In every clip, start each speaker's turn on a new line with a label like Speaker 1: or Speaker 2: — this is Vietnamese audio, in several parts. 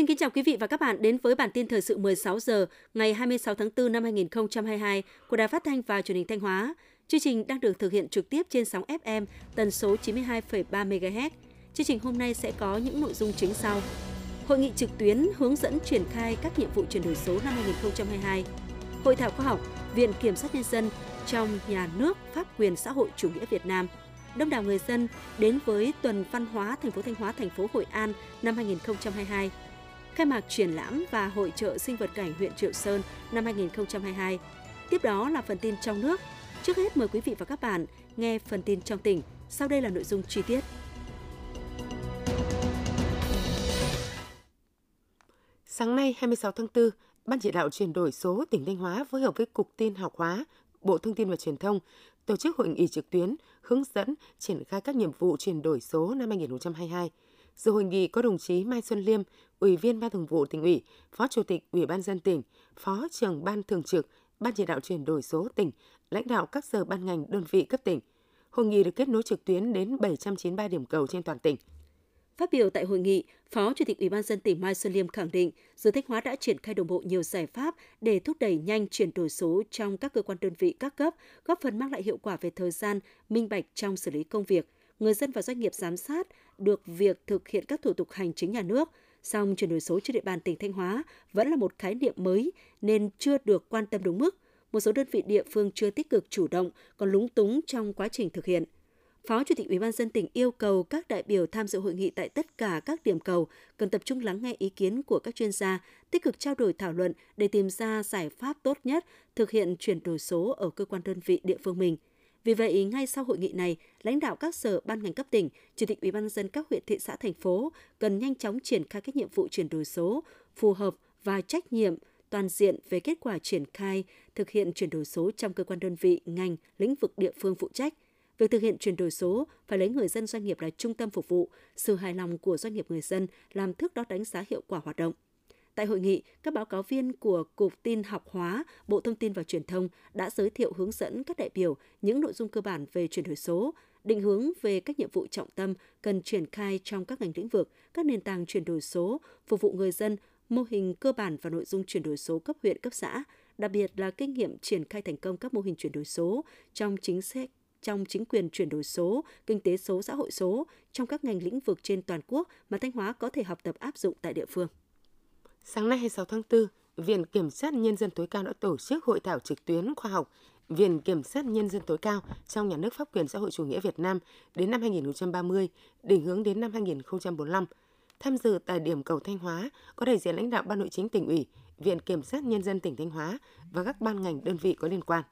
Speaker 1: Xin kính chào quý vị và các bạn đến với bản tin thời sự 16 giờ ngày 26 tháng 4 năm 2022 của Đài Phát thanh và Truyền hình Thanh Hóa. Chương trình đang được thực hiện trực tiếp trên sóng FM tần số 92,3 MHz. Chương trình hôm nay sẽ có những nội dung chính sau. Hội nghị trực tuyến hướng dẫn triển khai các nhiệm vụ chuyển đổi số năm 2022. Hội thảo khoa học Viện Kiểm sát Nhân dân trong nhà nước pháp quyền xã hội chủ nghĩa Việt Nam. Đông đảo người dân đến với tuần văn hóa thành phố Thanh Hóa, thành phố Hội An năm 2022 khai mạc triển lãm và hội trợ sinh vật cảnh huyện Triệu Sơn năm 2022. Tiếp đó là phần tin trong nước. Trước hết mời quý vị và các bạn nghe phần tin trong tỉnh. Sau đây là nội dung chi tiết.
Speaker 2: Sáng nay 26 tháng 4, Ban chỉ đạo chuyển đổi số tỉnh Thanh Hóa phối hợp với Cục Tin học hóa, Bộ Thông tin và Truyền thông tổ chức hội nghị trực tuyến hướng dẫn triển khai các nhiệm vụ chuyển đổi số năm 2022. Dự hội nghị có đồng chí Mai Xuân Liêm, Ủy viên Ban Thường vụ tỉnh ủy, Phó Chủ tịch Ủy ban dân tỉnh, Phó trưởng Ban Thường trực, Ban chỉ đạo chuyển đổi số tỉnh, lãnh đạo các sở ban ngành đơn vị cấp tỉnh. Hội nghị được kết nối trực tuyến đến 793 điểm cầu trên toàn tỉnh.
Speaker 1: Phát biểu tại hội nghị, Phó Chủ tịch Ủy ban dân tỉnh Mai Xuân Liêm khẳng định, Dự Thanh Hóa đã triển khai đồng bộ nhiều giải pháp để thúc đẩy nhanh chuyển đổi số trong các cơ quan đơn vị các cấp, góp phần mang lại hiệu quả về thời gian, minh bạch trong xử lý công việc. Người dân và doanh nghiệp giám sát được việc thực hiện các thủ tục hành chính nhà nước, song chuyển đổi số trên địa bàn tỉnh Thanh Hóa vẫn là một khái niệm mới nên chưa được quan tâm đúng mức. Một số đơn vị địa phương chưa tích cực chủ động, còn lúng túng trong quá trình thực hiện. Phó Chủ tịch Ủy ban dân tỉnh yêu cầu các đại biểu tham dự hội nghị tại tất cả các điểm cầu cần tập trung lắng nghe ý kiến của các chuyên gia, tích cực trao đổi thảo luận để tìm ra giải pháp tốt nhất thực hiện chuyển đổi số ở cơ quan đơn vị địa phương mình – vì vậy, ngay sau hội nghị này, lãnh đạo các sở ban ngành cấp tỉnh, chủ tịch ủy ban dân các huyện thị xã thành phố cần nhanh chóng triển khai các nhiệm vụ chuyển đổi số phù hợp và trách nhiệm toàn diện về kết quả triển khai thực hiện chuyển đổi số trong cơ quan đơn vị, ngành, lĩnh vực địa phương phụ trách. Việc thực hiện chuyển đổi số phải lấy người dân doanh nghiệp là trung tâm phục vụ, sự hài lòng của doanh nghiệp người dân làm thước đo đánh giá hiệu quả hoạt động. Tại hội nghị, các báo cáo viên của Cục Tin học hóa, Bộ Thông tin và Truyền thông đã giới thiệu hướng dẫn các đại biểu những nội dung cơ bản về chuyển đổi số, định hướng về các nhiệm vụ trọng tâm cần triển khai trong các ngành lĩnh vực, các nền tảng chuyển đổi số, phục vụ người dân, mô hình cơ bản và nội dung chuyển đổi số cấp huyện, cấp xã, đặc biệt là kinh nghiệm triển khai thành công các mô hình chuyển đổi số trong chính sách trong chính quyền chuyển đổi số, kinh tế số, xã hội số trong các ngành lĩnh vực trên toàn quốc mà Thanh Hóa có thể học tập áp dụng tại địa phương.
Speaker 2: Sáng nay 26 tháng 4, Viện Kiểm sát Nhân dân tối cao đã tổ chức hội thảo trực tuyến khoa học Viện Kiểm sát Nhân dân tối cao trong nhà nước pháp quyền xã hội chủ nghĩa Việt Nam đến năm 2030, định hướng đến năm 2045. Tham dự tại điểm cầu Thanh Hóa có đại diện lãnh đạo Ban Nội chính tỉnh ủy, Viện Kiểm sát Nhân dân tỉnh Thanh Hóa và các ban ngành đơn vị có liên quan.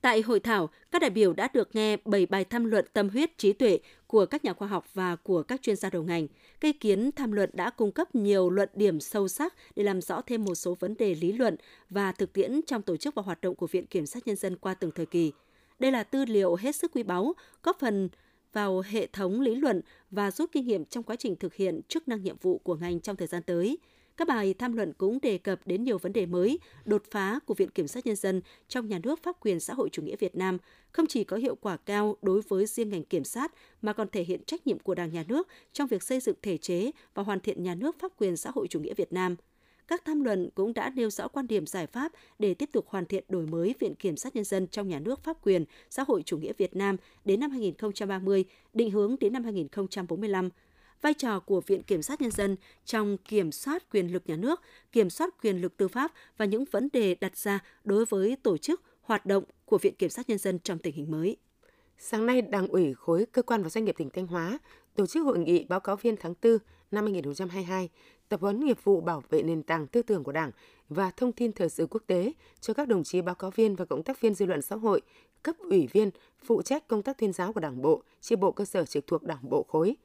Speaker 1: Tại hội thảo, các đại biểu đã được nghe 7 bài tham luận tâm huyết trí tuệ của các nhà khoa học và của các chuyên gia đầu ngành. Cây kiến tham luận đã cung cấp nhiều luận điểm sâu sắc để làm rõ thêm một số vấn đề lý luận và thực tiễn trong tổ chức và hoạt động của Viện Kiểm sát Nhân dân qua từng thời kỳ. Đây là tư liệu hết sức quý báu, góp phần vào hệ thống lý luận và rút kinh nghiệm trong quá trình thực hiện chức năng nhiệm vụ của ngành trong thời gian tới – các bài tham luận cũng đề cập đến nhiều vấn đề mới, đột phá của Viện Kiểm sát Nhân dân trong nhà nước pháp quyền xã hội chủ nghĩa Việt Nam, không chỉ có hiệu quả cao đối với riêng ngành kiểm sát mà còn thể hiện trách nhiệm của Đảng nhà nước trong việc xây dựng thể chế và hoàn thiện nhà nước pháp quyền xã hội chủ nghĩa Việt Nam. Các tham luận cũng đã nêu rõ quan điểm giải pháp để tiếp tục hoàn thiện đổi mới Viện Kiểm sát Nhân dân trong nhà nước pháp quyền xã hội chủ nghĩa Việt Nam đến năm 2030, định hướng đến năm 2045, vai trò của Viện Kiểm sát Nhân dân trong kiểm soát quyền lực nhà nước, kiểm soát quyền lực tư pháp và những vấn đề đặt ra đối với tổ chức, hoạt động của Viện Kiểm sát Nhân dân trong tình hình mới.
Speaker 2: Sáng nay, Đảng ủy khối cơ quan và doanh nghiệp tỉnh Thanh Hóa tổ chức hội nghị báo cáo viên tháng 4 năm 2022, tập huấn nghiệp vụ bảo vệ nền tảng tư tưởng của Đảng và thông tin thời sự quốc tế cho các đồng chí báo cáo viên và cộng tác viên dư luận xã hội, cấp ủy viên phụ trách công tác tuyên giáo của Đảng bộ, chi bộ cơ sở trực thuộc Đảng bộ khối.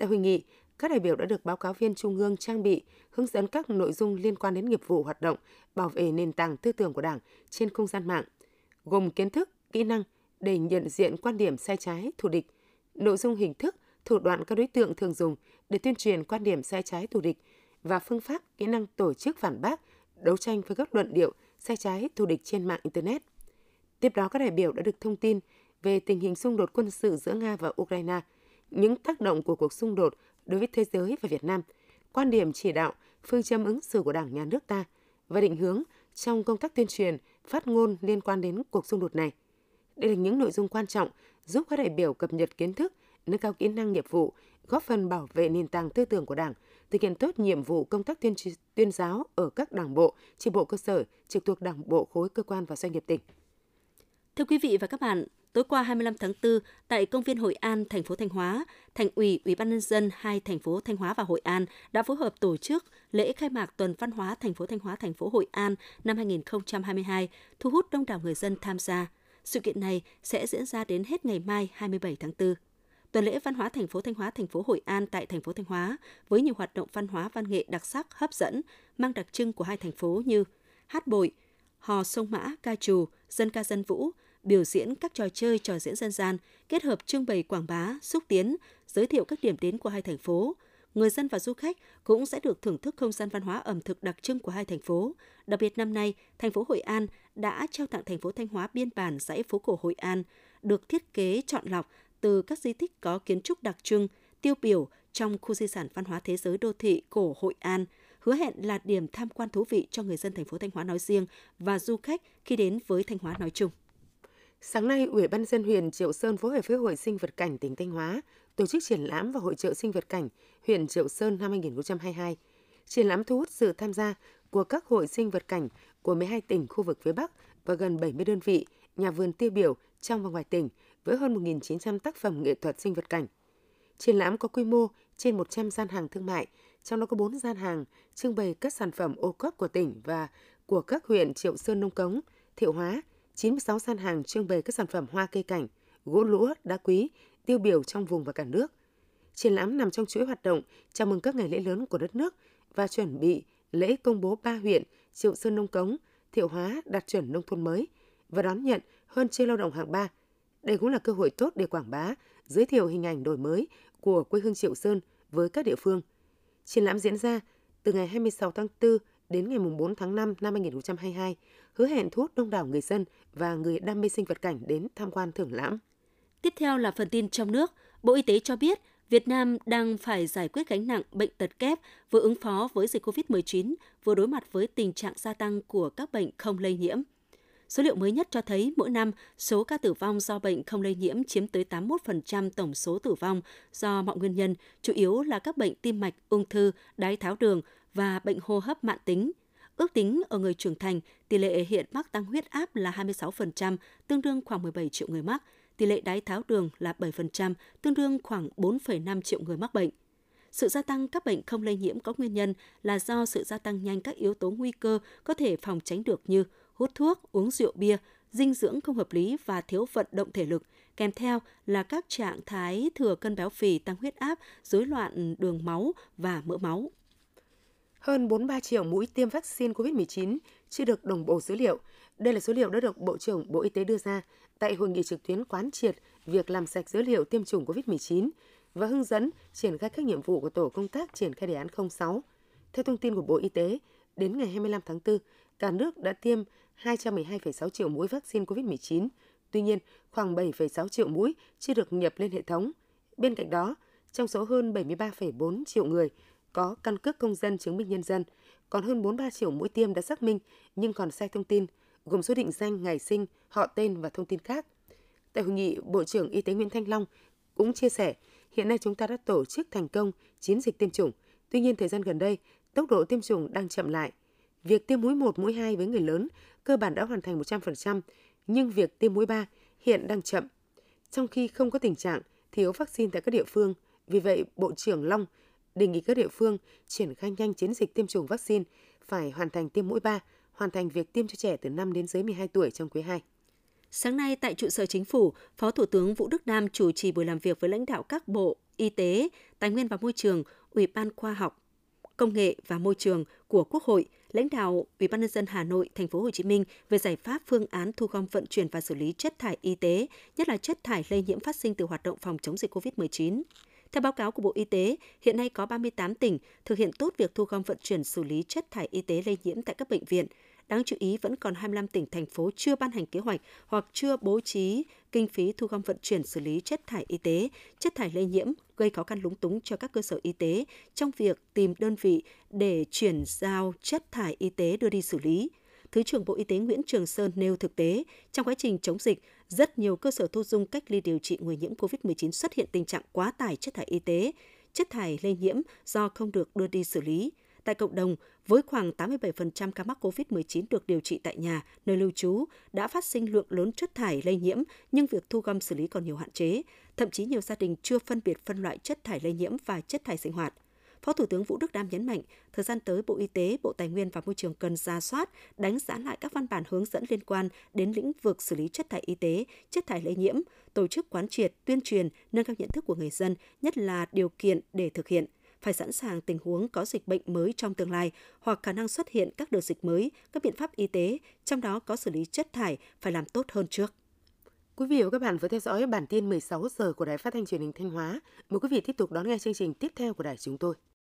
Speaker 2: Tại hội nghị, các đại biểu đã được báo cáo viên Trung ương trang bị, hướng dẫn các nội dung liên quan đến nghiệp vụ hoạt động, bảo vệ nền tảng tư tưởng của Đảng trên không gian mạng, gồm kiến thức, kỹ năng để nhận diện quan điểm sai trái, thù địch, nội dung hình thức, thủ đoạn các đối tượng thường dùng để tuyên truyền quan điểm sai trái thù địch và phương pháp, kỹ năng tổ chức phản bác, đấu tranh với các luận điệu sai trái thù địch trên mạng Internet. Tiếp đó, các đại biểu đã được thông tin về tình hình xung đột quân sự giữa Nga và Ukraine – những tác động của cuộc xung đột đối với thế giới và Việt Nam, quan điểm chỉ đạo, phương châm ứng xử của Đảng, Nhà nước ta và định hướng trong công tác tuyên truyền, phát ngôn liên quan đến cuộc xung đột này. Đây là những nội dung quan trọng giúp các đại biểu cập nhật kiến thức, nâng cao kỹ năng nghiệp vụ, góp phần bảo vệ nền tảng tư tưởng của Đảng, thực hiện tốt nhiệm vụ công tác tuyên tuyên giáo ở các đảng bộ, chi bộ cơ sở trực thuộc đảng bộ khối cơ quan và doanh nghiệp tỉnh.
Speaker 1: Thưa quý vị và các bạn, tối qua 25 tháng 4 tại công viên Hội An, thành phố Thanh Hóa, Thành ủy, Ủy ban nhân dân hai thành phố Thanh Hóa và Hội An đã phối hợp tổ chức lễ khai mạc tuần văn hóa thành phố Thanh Hóa, thành phố Hội An năm 2022, thu hút đông đảo người dân tham gia. Sự kiện này sẽ diễn ra đến hết ngày mai 27 tháng 4. Tuần lễ văn hóa thành phố Thanh Hóa, thành phố Hội An tại thành phố Thanh Hóa với nhiều hoạt động văn hóa văn nghệ đặc sắc, hấp dẫn, mang đặc trưng của hai thành phố như hát bội, hò sông mã, ca trù, dân ca dân vũ, biểu diễn các trò chơi trò diễn dân gian, kết hợp trưng bày quảng bá, xúc tiến, giới thiệu các điểm đến của hai thành phố. Người dân và du khách cũng sẽ được thưởng thức không gian văn hóa ẩm thực đặc trưng của hai thành phố. Đặc biệt năm nay, thành phố Hội An đã trao tặng thành phố Thanh Hóa biên bản dãy phố cổ Hội An, được thiết kế chọn lọc từ các di tích có kiến trúc đặc trưng, tiêu biểu trong khu di sản văn hóa thế giới đô thị cổ Hội An, hứa hẹn là điểm tham quan thú vị cho người dân thành phố Thanh Hóa nói riêng và du khách khi đến với Thanh Hóa nói chung.
Speaker 2: Sáng nay, Ủy ban dân huyện Triệu Sơn phối hợp với Hội Sinh vật cảnh tỉnh Thanh Hóa tổ chức triển lãm và hội trợ sinh vật cảnh huyện Triệu Sơn năm 2022. Triển lãm thu hút sự tham gia của các hội sinh vật cảnh của 12 tỉnh khu vực phía Bắc và gần 70 đơn vị, nhà vườn tiêu biểu trong và ngoài tỉnh với hơn 1.900 tác phẩm nghệ thuật sinh vật cảnh. Triển lãm có quy mô trên 100 gian hàng thương mại, trong đó có 4 gian hàng trưng bày các sản phẩm ô cốp của tỉnh và của các huyện Triệu Sơn Nông Cống, Thiệu Hóa, 96 gian hàng trưng bày các sản phẩm hoa cây cảnh, gỗ lũa, đá quý, tiêu biểu trong vùng và cả nước. Triển lãm nằm trong chuỗi hoạt động chào mừng các ngày lễ lớn của đất nước và chuẩn bị lễ công bố ba huyện Triệu Sơn Nông Cống, Thiệu Hóa đạt chuẩn nông thôn mới và đón nhận hơn trên lao động hạng 3. Đây cũng là cơ hội tốt để quảng bá, giới thiệu hình ảnh đổi mới của quê hương Triệu Sơn với các địa phương. Triển lãm diễn ra từ ngày 26 tháng 4 đến ngày 4 tháng 5 năm 2022, hứa hẹn thu hút đông đảo người dân và người đam mê sinh vật cảnh đến tham quan thưởng lãm.
Speaker 1: Tiếp theo là phần tin trong nước. Bộ Y tế cho biết Việt Nam đang phải giải quyết gánh nặng bệnh tật kép, vừa ứng phó với dịch COVID-19, vừa đối mặt với tình trạng gia tăng của các bệnh không lây nhiễm. Số liệu mới nhất cho thấy mỗi năm số ca tử vong do bệnh không lây nhiễm chiếm tới 81% tổng số tử vong do mọi nguyên nhân, chủ yếu là các bệnh tim mạch, ung thư, đái tháo đường và bệnh hô hấp mãn tính. Ước tính ở người trưởng thành, tỷ lệ hiện mắc tăng huyết áp là 26%, tương đương khoảng 17 triệu người mắc, tỷ lệ đái tháo đường là 7%, tương đương khoảng 4,5 triệu người mắc bệnh. Sự gia tăng các bệnh không lây nhiễm có nguyên nhân là do sự gia tăng nhanh các yếu tố nguy cơ có thể phòng tránh được như hút thuốc, uống rượu bia, dinh dưỡng không hợp lý và thiếu vận động thể lực, kèm theo là các trạng thái thừa cân béo phì, tăng huyết áp, rối loạn đường máu và mỡ máu.
Speaker 2: Hơn 43 triệu mũi tiêm vaccine COVID-19 chưa được đồng bộ dữ liệu. Đây là số liệu đã được Bộ trưởng Bộ Y tế đưa ra tại hội nghị trực tuyến quán triệt việc làm sạch dữ liệu tiêm chủng COVID-19 và hướng dẫn triển khai các nhiệm vụ của tổ công tác triển khai đề án 06. Theo thông tin của Bộ Y tế, đến ngày 25 tháng 4, cả nước đã tiêm 212,6 triệu mũi vaccine COVID-19. Tuy nhiên, khoảng 7,6 triệu mũi chưa được nhập lên hệ thống. Bên cạnh đó, trong số hơn 73,4 triệu người có căn cước công dân chứng minh nhân dân, còn hơn 43 triệu mũi tiêm đã xác minh nhưng còn sai thông tin, gồm số định danh, ngày sinh, họ tên và thông tin khác. Tại hội nghị, Bộ trưởng Y tế Nguyễn Thanh Long cũng chia sẻ, hiện nay chúng ta đã tổ chức thành công chiến dịch tiêm chủng. Tuy nhiên, thời gian gần đây, tốc độ tiêm chủng đang chậm lại. Việc tiêm mũi 1, mũi 2 với người lớn cơ bản đã hoàn thành 100%, nhưng việc tiêm mũi 3 hiện đang chậm. Trong khi không có tình trạng thiếu vaccine tại các địa phương, vì vậy Bộ trưởng Long đề nghị các địa phương triển khai nhanh chiến dịch tiêm chủng vaccine, phải hoàn thành tiêm mũi 3, hoàn thành việc tiêm cho trẻ từ 5 đến dưới 12 tuổi trong quý 2.
Speaker 1: Sáng nay tại trụ sở chính phủ, Phó Thủ tướng Vũ Đức Đam chủ trì buổi làm việc với lãnh đạo các bộ Y tế, Tài nguyên và Môi trường, Ủy ban Khoa học, Công nghệ và Môi trường của Quốc hội, lãnh đạo Ủy ban nhân dân Hà Nội, Thành phố Hồ Chí Minh về giải pháp phương án thu gom vận chuyển và xử lý chất thải y tế, nhất là chất thải lây nhiễm phát sinh từ hoạt động phòng chống dịch COVID-19. Theo báo cáo của Bộ Y tế, hiện nay có 38 tỉnh thực hiện tốt việc thu gom vận chuyển xử lý chất thải y tế lây nhiễm tại các bệnh viện. Đáng chú ý vẫn còn 25 tỉnh thành phố chưa ban hành kế hoạch hoặc chưa bố trí kinh phí thu gom vận chuyển xử lý chất thải y tế, chất thải lây nhiễm gây khó khăn lúng túng cho các cơ sở y tế trong việc tìm đơn vị để chuyển giao chất thải y tế đưa đi xử lý. Thứ trưởng Bộ Y tế Nguyễn Trường Sơn nêu thực tế, trong quá trình chống dịch, rất nhiều cơ sở thu dung cách ly điều trị người nhiễm COVID-19 xuất hiện tình trạng quá tải chất thải y tế, chất thải lây nhiễm do không được đưa đi xử lý. Tại cộng đồng, với khoảng 87% ca mắc COVID-19 được điều trị tại nhà, nơi lưu trú, đã phát sinh lượng lớn chất thải lây nhiễm, nhưng việc thu gom xử lý còn nhiều hạn chế. Thậm chí nhiều gia đình chưa phân biệt phân loại chất thải lây nhiễm và chất thải sinh hoạt. Phó Thủ tướng Vũ Đức Đam nhấn mạnh, thời gian tới Bộ Y tế, Bộ Tài nguyên và Môi trường cần ra soát, đánh giá lại các văn bản hướng dẫn liên quan đến lĩnh vực xử lý chất thải y tế, chất thải lây nhiễm, tổ chức quán triệt, tuyên truyền, nâng cao nhận thức của người dân, nhất là điều kiện để thực hiện phải sẵn sàng tình huống có dịch bệnh mới trong tương lai hoặc khả năng xuất hiện các đợt dịch mới, các biện pháp y tế, trong đó có xử lý chất thải phải làm tốt hơn trước.
Speaker 2: Quý vị và các bạn vừa theo dõi bản tin 16 giờ của Đài Phát thanh Truyền hình Thanh Hóa. Mời quý vị tiếp tục đón nghe chương trình tiếp theo của đài chúng tôi.